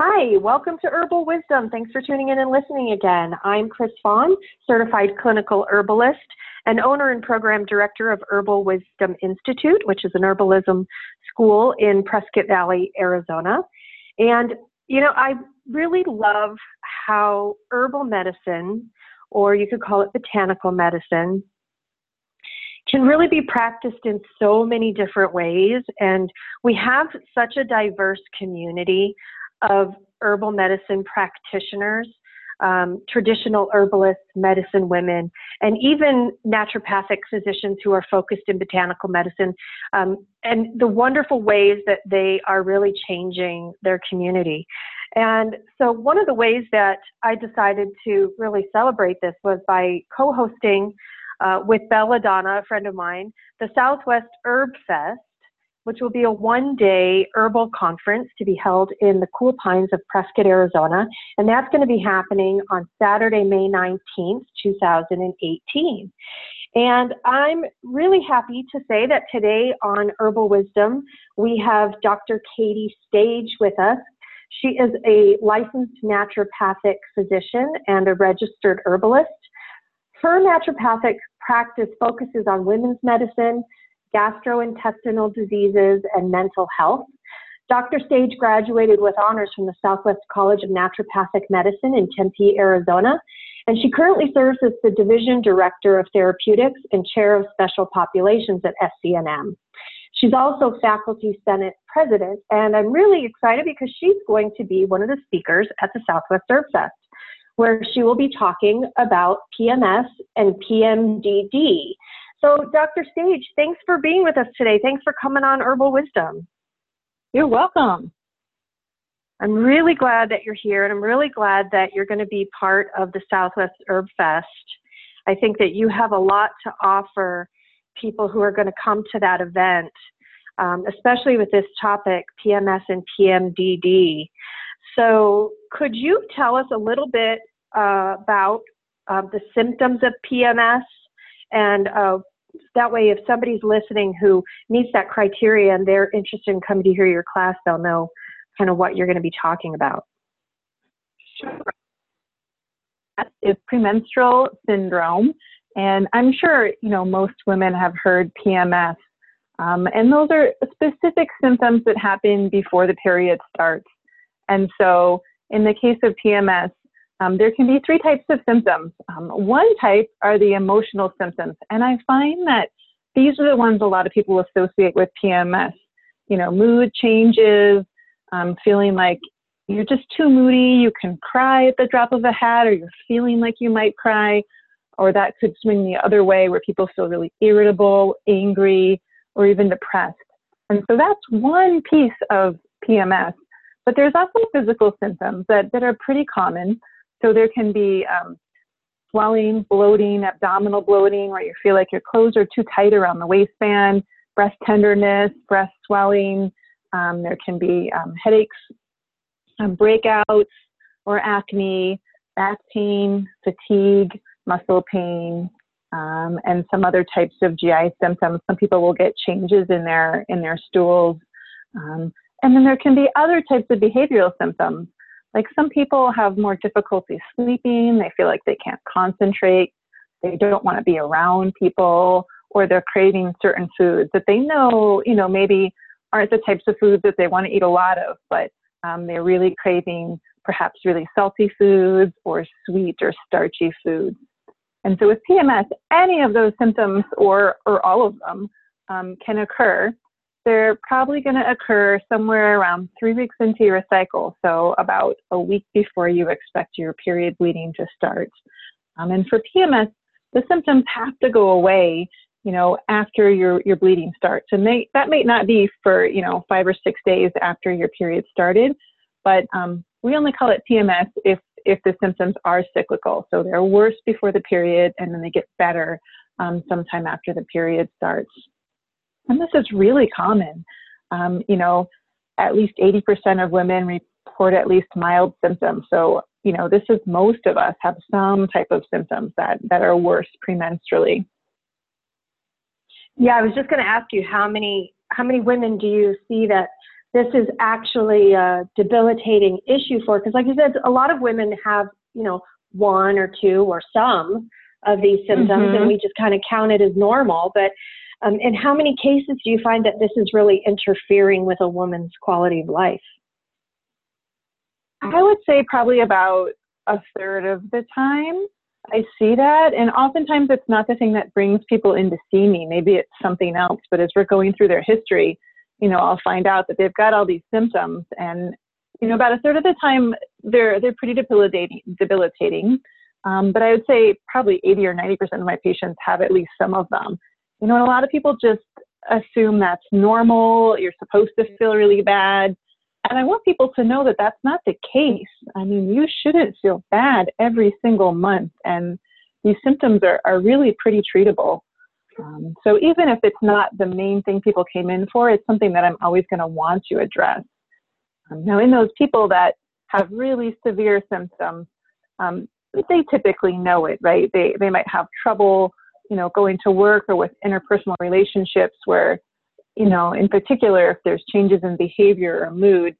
Hi, welcome to Herbal Wisdom. Thanks for tuning in and listening again. I'm Chris Fawn, certified clinical herbalist and owner and program director of Herbal Wisdom Institute, which is an herbalism school in Prescott Valley, Arizona. And, you know, I really love how herbal medicine, or you could call it botanical medicine, can really be practiced in so many different ways. And we have such a diverse community of herbal medicine practitioners, um, traditional herbalists, medicine women, and even naturopathic physicians who are focused in botanical medicine, um, and the wonderful ways that they are really changing their community. And so, one of the ways that I decided to really celebrate this was by co hosting uh, with Belladonna, a friend of mine, the Southwest Herb Fest which will be a one day herbal conference to be held in the cool pines of Prescott, Arizona. And that's going to be happening on Saturday, May 19th, 2018. And I'm really happy to say that today on Herbal Wisdom, we have Dr. Katie Stage with us. She is a licensed naturopathic physician and a registered herbalist. Her naturopathic practice focuses on women's medicine, gastrointestinal diseases, and mental health. Dr. Stage graduated with honors from the Southwest College of Naturopathic Medicine in Tempe, Arizona, and she currently serves as the Division Director of Therapeutics and Chair of Special Populations at SCNM. She's also Faculty Senate President, and I'm really excited because she's going to be one of the speakers at the Southwest Herb Fest, where she will be talking about PMS and PMDD, so, Dr. Stage, thanks for being with us today. Thanks for coming on Herbal Wisdom. You're welcome. I'm really glad that you're here, and I'm really glad that you're going to be part of the Southwest Herb Fest. I think that you have a lot to offer people who are going to come to that event, um, especially with this topic, PMS and PMDD. So, could you tell us a little bit uh, about uh, the symptoms of PMS and uh, that way, if somebody's listening who meets that criteria and they're interested in coming to hear your class, they'll know kind of what you're going to be talking about. Sure. That is premenstrual syndrome. And I'm sure, you know, most women have heard PMS. Um, and those are specific symptoms that happen before the period starts. And so in the case of PMS, um, there can be three types of symptoms. Um, one type are the emotional symptoms, and I find that these are the ones a lot of people associate with PMS. You know, mood changes, um, feeling like you're just too moody, you can cry at the drop of a hat, or you're feeling like you might cry, or that could swing the other way where people feel really irritable, angry, or even depressed. And so that's one piece of PMS. But there's also physical symptoms that, that are pretty common. So there can be um, swelling, bloating, abdominal bloating, where you feel like your clothes are too tight around the waistband, breast tenderness, breast swelling. Um, there can be um, headaches, um, breakouts, or acne, back pain, fatigue, muscle pain, um, and some other types of GI symptoms. Some people will get changes in their in their stools, um, and then there can be other types of behavioral symptoms like some people have more difficulty sleeping, they feel like they can't concentrate, they don't want to be around people, or they're craving certain foods that they know, you know, maybe aren't the types of foods that they want to eat a lot of, but um, they're really craving perhaps really salty foods or sweet or starchy foods. And so with PMS, any of those symptoms or, or all of them um, can occur they're probably going to occur somewhere around three weeks into your cycle, so about a week before you expect your period bleeding to start. Um, and for PMS, the symptoms have to go away, you know, after your, your bleeding starts. And they, that may not be for, you know, five or six days after your period started, but um, we only call it PMS if, if the symptoms are cyclical. So they're worse before the period and then they get better um, sometime after the period starts. And this is really common. Um, you know, at least 80% of women report at least mild symptoms. So, you know, this is most of us have some type of symptoms that, that are worse premenstrually. Yeah, I was just going to ask you how many how many women do you see that this is actually a debilitating issue for because like you said a lot of women have you know one or two or some of these symptoms mm-hmm. and we just kind of count it as normal but um, in how many cases do you find that this is really interfering with a woman's quality of life i would say probably about a third of the time I see that. And oftentimes it's not the thing that brings people in to see me. Maybe it's something else. But as we're going through their history, you know, I'll find out that they've got all these symptoms. And, you know, about a third of the time they're, they're pretty debilitating. debilitating. Um, but I would say probably 80 or 90% of my patients have at least some of them. You know, a lot of people just assume that's normal. You're supposed to feel really bad. And I want people to know that that's not the case. I mean, you shouldn't feel bad every single month, and these symptoms are, are really pretty treatable. Um, so even if it's not the main thing people came in for, it's something that I'm always going to want to address. Um, now, in those people that have really severe symptoms, um, they typically know it, right? They they might have trouble, you know, going to work or with interpersonal relationships where you know, in particular, if there's changes in behavior or mood,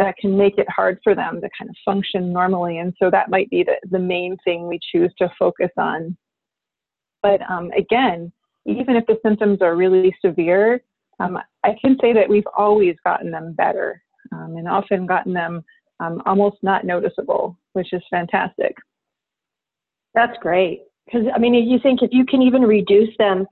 that can make it hard for them to kind of function normally. And so that might be the, the main thing we choose to focus on. But um, again, even if the symptoms are really severe, um, I can say that we've always gotten them better um, and often gotten them um, almost not noticeable, which is fantastic. That's great. Because, I mean, you think if you can even reduce them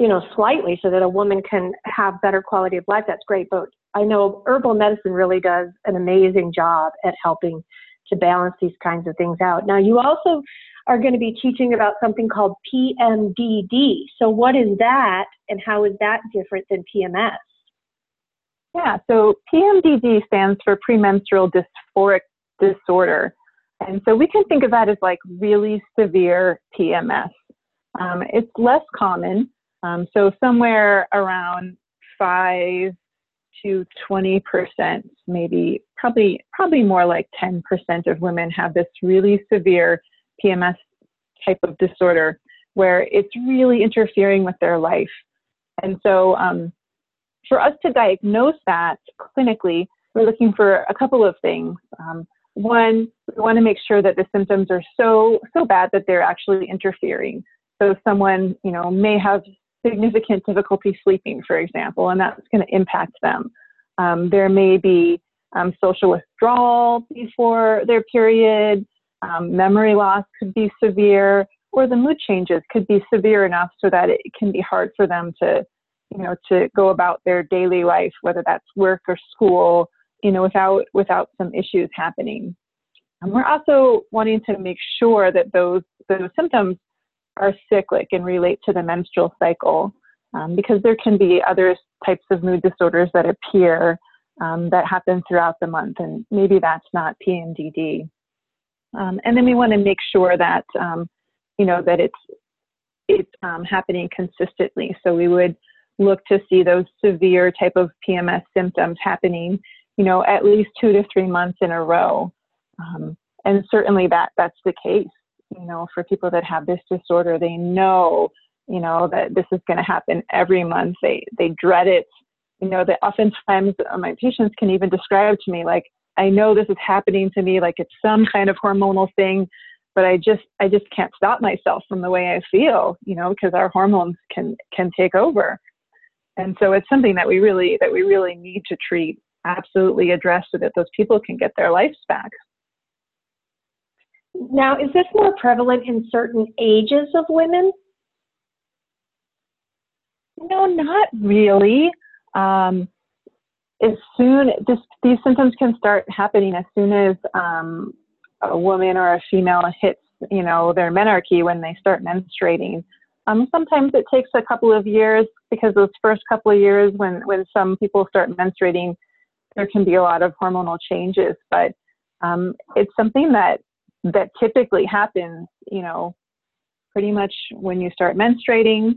you know, slightly so that a woman can have better quality of life, that's great. But I know herbal medicine really does an amazing job at helping to balance these kinds of things out. Now, you also are going to be teaching about something called PMDD. So, what is that, and how is that different than PMS? Yeah, so PMDD stands for premenstrual dysphoric disorder. And so we can think of that as like really severe PMS. Um, it's less common, um, so somewhere around five to 20 percent, maybe probably probably more like 10 percent of women have this really severe PMS type of disorder where it's really interfering with their life. And so um, for us to diagnose that clinically, we're looking for a couple of things. Um, one, we want to make sure that the symptoms are so so bad that they're actually interfering. So someone, you know, may have significant difficulty sleeping, for example, and that's going to impact them. Um, there may be um, social withdrawal before their period, um, memory loss could be severe, or the mood changes could be severe enough so that it can be hard for them to, you know, to go about their daily life, whether that's work or school, you know, without without some issues happening. And we're also wanting to make sure that those those symptoms are cyclic and relate to the menstrual cycle um, because there can be other types of mood disorders that appear um, that happen throughout the month, and maybe that's not PMDD. Um, and then we want to make sure that um, you know that it's it's um, happening consistently. So we would look to see those severe type of PMS symptoms happening, you know, at least two to three months in a row. Um, and certainly that that's the case you know, for people that have this disorder, they know, you know, that this is going to happen every month. They they dread it. You know, that oftentimes uh, my patients can even describe to me like, I know this is happening to me, like it's some kind of hormonal thing, but I just I just can't stop myself from the way I feel, you know, because our hormones can can take over. And so it's something that we really that we really need to treat, absolutely address so that those people can get their lives back. Now, is this more prevalent in certain ages of women? No, not really. Um, as soon this, these symptoms can start happening as soon as um, a woman or a female hits, you know, their menarche when they start menstruating. Um, sometimes it takes a couple of years because those first couple of years when when some people start menstruating, there can be a lot of hormonal changes. But um, it's something that that typically happens, you know, pretty much when you start menstruating.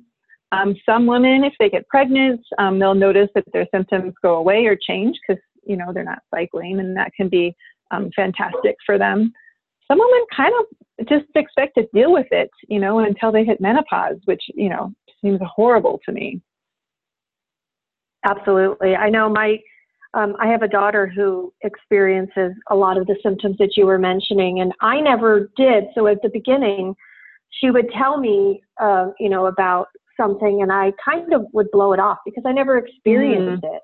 Um, some women, if they get pregnant, um, they'll notice that their symptoms go away or change because, you know, they're not cycling, and that can be um, fantastic for them. Some women kind of just expect to deal with it, you know, until they hit menopause, which, you know, seems horrible to me. Absolutely. I know my um, I have a daughter who experiences a lot of the symptoms that you were mentioning, and I never did. So at the beginning, she would tell me, uh, you know, about something, and I kind of would blow it off because I never experienced mm-hmm. it.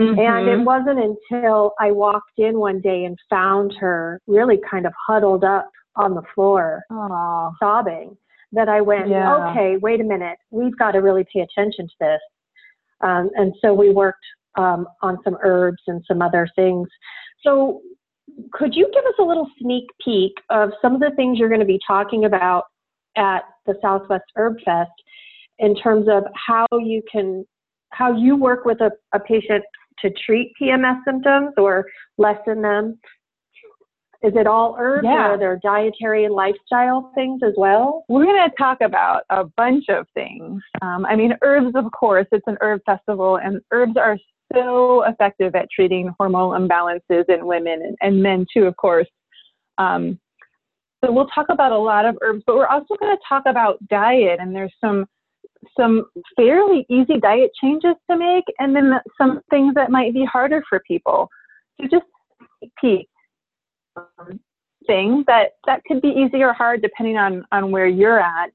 Mm-hmm. And it wasn't until I walked in one day and found her really kind of huddled up on the floor, Aww. sobbing, that I went, yeah. okay, wait a minute, we've got to really pay attention to this. Um, and so we worked um, on some herbs and some other things. So, could you give us a little sneak peek of some of the things you're going to be talking about at the Southwest Herb Fest in terms of how you can, how you work with a, a patient to treat PMS symptoms or lessen them? Is it all herbs yeah. or are there dietary and lifestyle things as well? We're going to talk about a bunch of things. Um, I mean, herbs, of course, it's an herb festival, and herbs are so effective at treating hormonal imbalances in women and, men too, of course. Um, so we'll talk about a lot of herbs, but we're also going to talk about diet, and there's some some fairly easy diet changes to make, and then some things that might be harder for people. So just peek um, thing that that could be easy or hard depending on on where you're at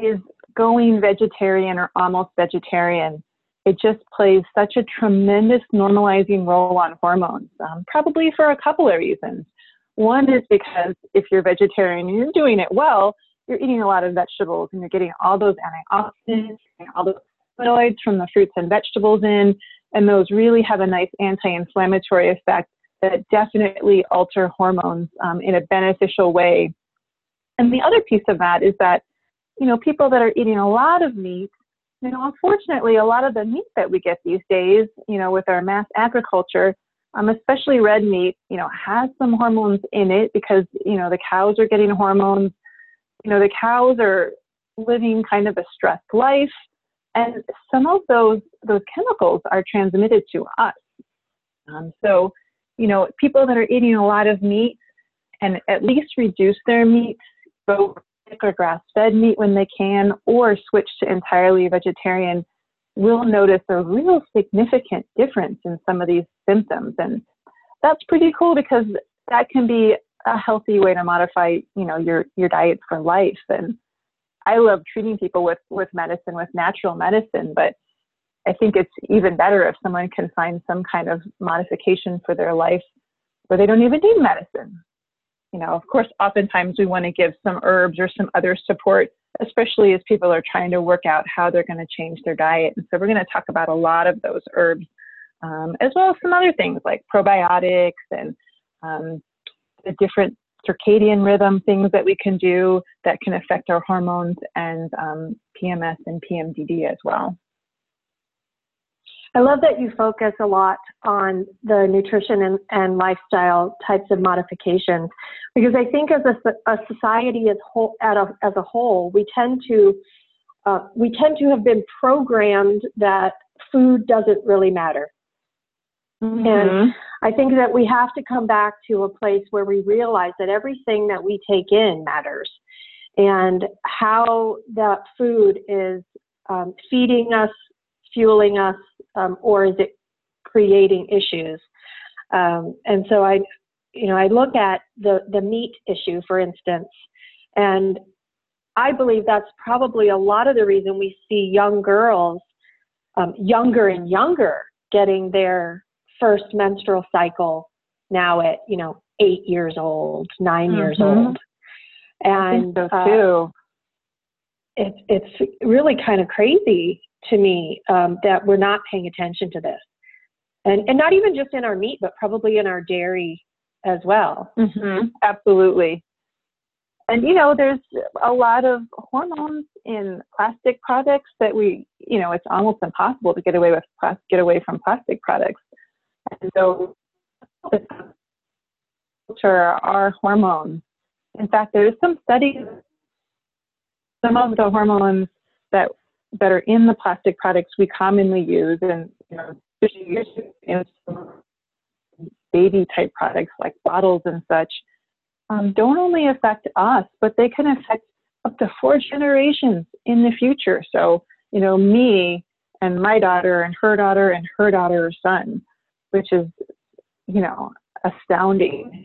is going vegetarian or almost vegetarian. It just plays such a tremendous normalizing role on hormones, um, probably for a couple of reasons. One is because if you're vegetarian and you're doing it well, you're eating a lot of vegetables and you're getting all those antioxidants and all those flavonoids from the fruits and vegetables in, and those really have a nice anti-inflammatory effect that definitely alter hormones um, in a beneficial way. And the other piece of that is that, you know, people that are eating a lot of meat, you know, unfortunately, a lot of the meat that we get these days, you know, with our mass agriculture, um, especially red meat, you know, has some hormones in it because, you know, the cows are getting hormones you know, the cows are living kind of a stressed life, and some of those those chemicals are transmitted to us. Um, so, you know, people that are eating a lot of meat and at least reduce their meat, go or grass-fed meat when they can, or switch to entirely vegetarian, will notice a real significant difference in some of these symptoms, and that's pretty cool because that can be a healthy way to modify, you know, your your diet for life. And I love treating people with with medicine, with natural medicine, but I think it's even better if someone can find some kind of modification for their life where they don't even need medicine. You know, of course, oftentimes we want to give some herbs or some other support, especially as people are trying to work out how they're going to change their diet. And so we're going to talk about a lot of those herbs, um, as well as some other things like probiotics and um, the different circadian rhythm things that we can do that can affect our hormones and um, PMS and PMDD as well. I love that you focus a lot on the nutrition and, and lifestyle types of modifications because I think as a, a society as, whole, a, as a whole, we tend to uh, we tend to have been programmed that food doesn't really matter. Mm-hmm. And I think that we have to come back to a place where we realize that everything that we take in matters and how that food is um, feeding us, fueling us, um, or is it creating issues? Um, and so I, you know, I look at the, the meat issue, for instance, and I believe that's probably a lot of the reason we see young girls um, younger and younger getting their first menstrual cycle now at you know eight years old, 9 mm-hmm. years old, and so uh, too. it's it's really kind of crazy to me um, that we're not paying attention to this, and and not even just in our meat, but probably in our dairy as well. Mm-hmm. Absolutely. And you know, there's a lot of hormones in plastic products that we, you know, it's almost impossible to get away with get away from plastic products. And so culture, our hormones. In fact, there's some studies, some of the hormones that that are in the plastic products we commonly use, and you know, in baby type products like bottles and such, um, don't only affect us, but they can affect up to four generations in the future. So, you know, me and my daughter and her daughter and her daughter's son which is, you know, astounding.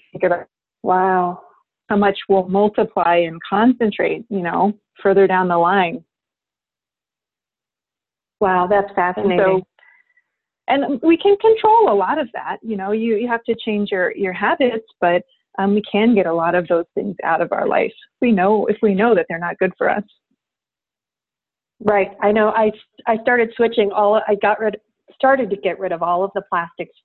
Wow. How much will multiply and concentrate, you know, further down the line. Wow, that's fascinating. And, so, and we can control a lot of that. You know, you, you have to change your, your habits, but um, we can get a lot of those things out of our life. We know if we know that they're not good for us. Right. I know. I I started switching all. I got rid. Started to get rid of all of the plastics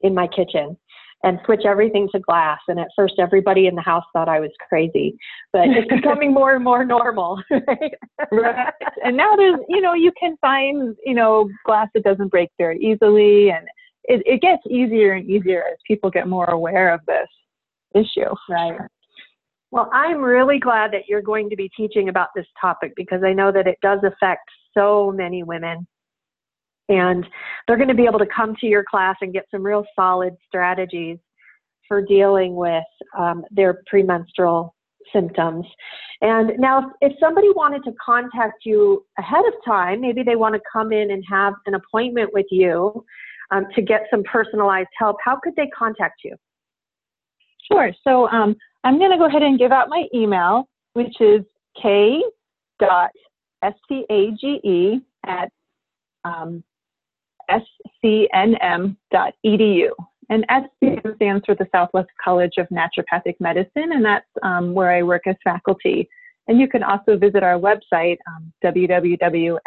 in my kitchen and switch everything to glass. And at first, everybody in the house thought I was crazy, but it's becoming more and more normal. Right? right. And now there's, you know, you can find, you know, glass that doesn't break very easily, and it, it gets easier and easier as people get more aware of this issue. Right. Well, I'm really glad that you're going to be teaching about this topic because I know that it does affect so many women and they're going to be able to come to your class and get some real solid strategies for dealing with um, their premenstrual symptoms. And now, if somebody wanted to contact you ahead of time, maybe they want to come in and have an appointment with you um, to get some personalized help, how could they contact you? Sure. So um, I'm going to go ahead and give out my email, which is k dot at um, scnm.edu. And SCM stands for the Southwest College of Naturopathic Medicine, and that's um, where I work as faculty. And you can also visit our website, um, www.scnm.edu,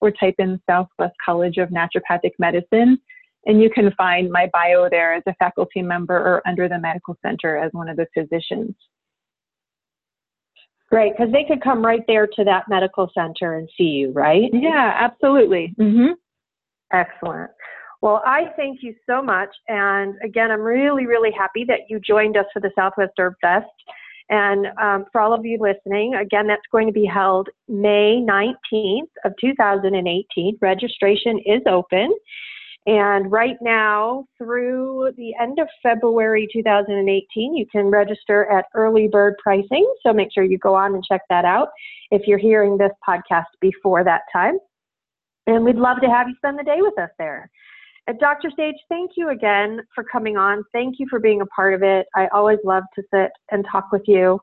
or type in Southwest College of Naturopathic Medicine. And you can find my bio there as a faculty member or under the medical center as one of the physicians. Great, because they could come right there to that medical center and see you, right? Yeah, absolutely. Mm-hmm. Excellent. Well, I thank you so much. And again, I'm really, really happy that you joined us for the Southwest Herb Fest. And um, for all of you listening, again, that's going to be held May 19th of 2018. Registration is open. And right now, through the end of February 2018, you can register at early bird pricing. So make sure you go on and check that out if you're hearing this podcast before that time. And we'd love to have you spend the day with us there. Dr. Stage, thank you again for coming on. Thank you for being a part of it. I always love to sit and talk with you.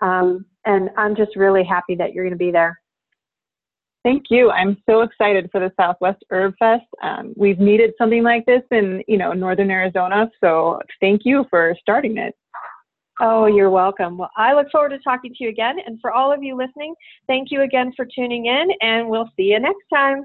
Um, and I'm just really happy that you're going to be there. Thank you. I'm so excited for the Southwest Herb Fest. Um, we've needed something like this in, you know, Northern Arizona. So thank you for starting it. Oh, you're welcome. Well, I look forward to talking to you again. And for all of you listening, thank you again for tuning in, and we'll see you next time.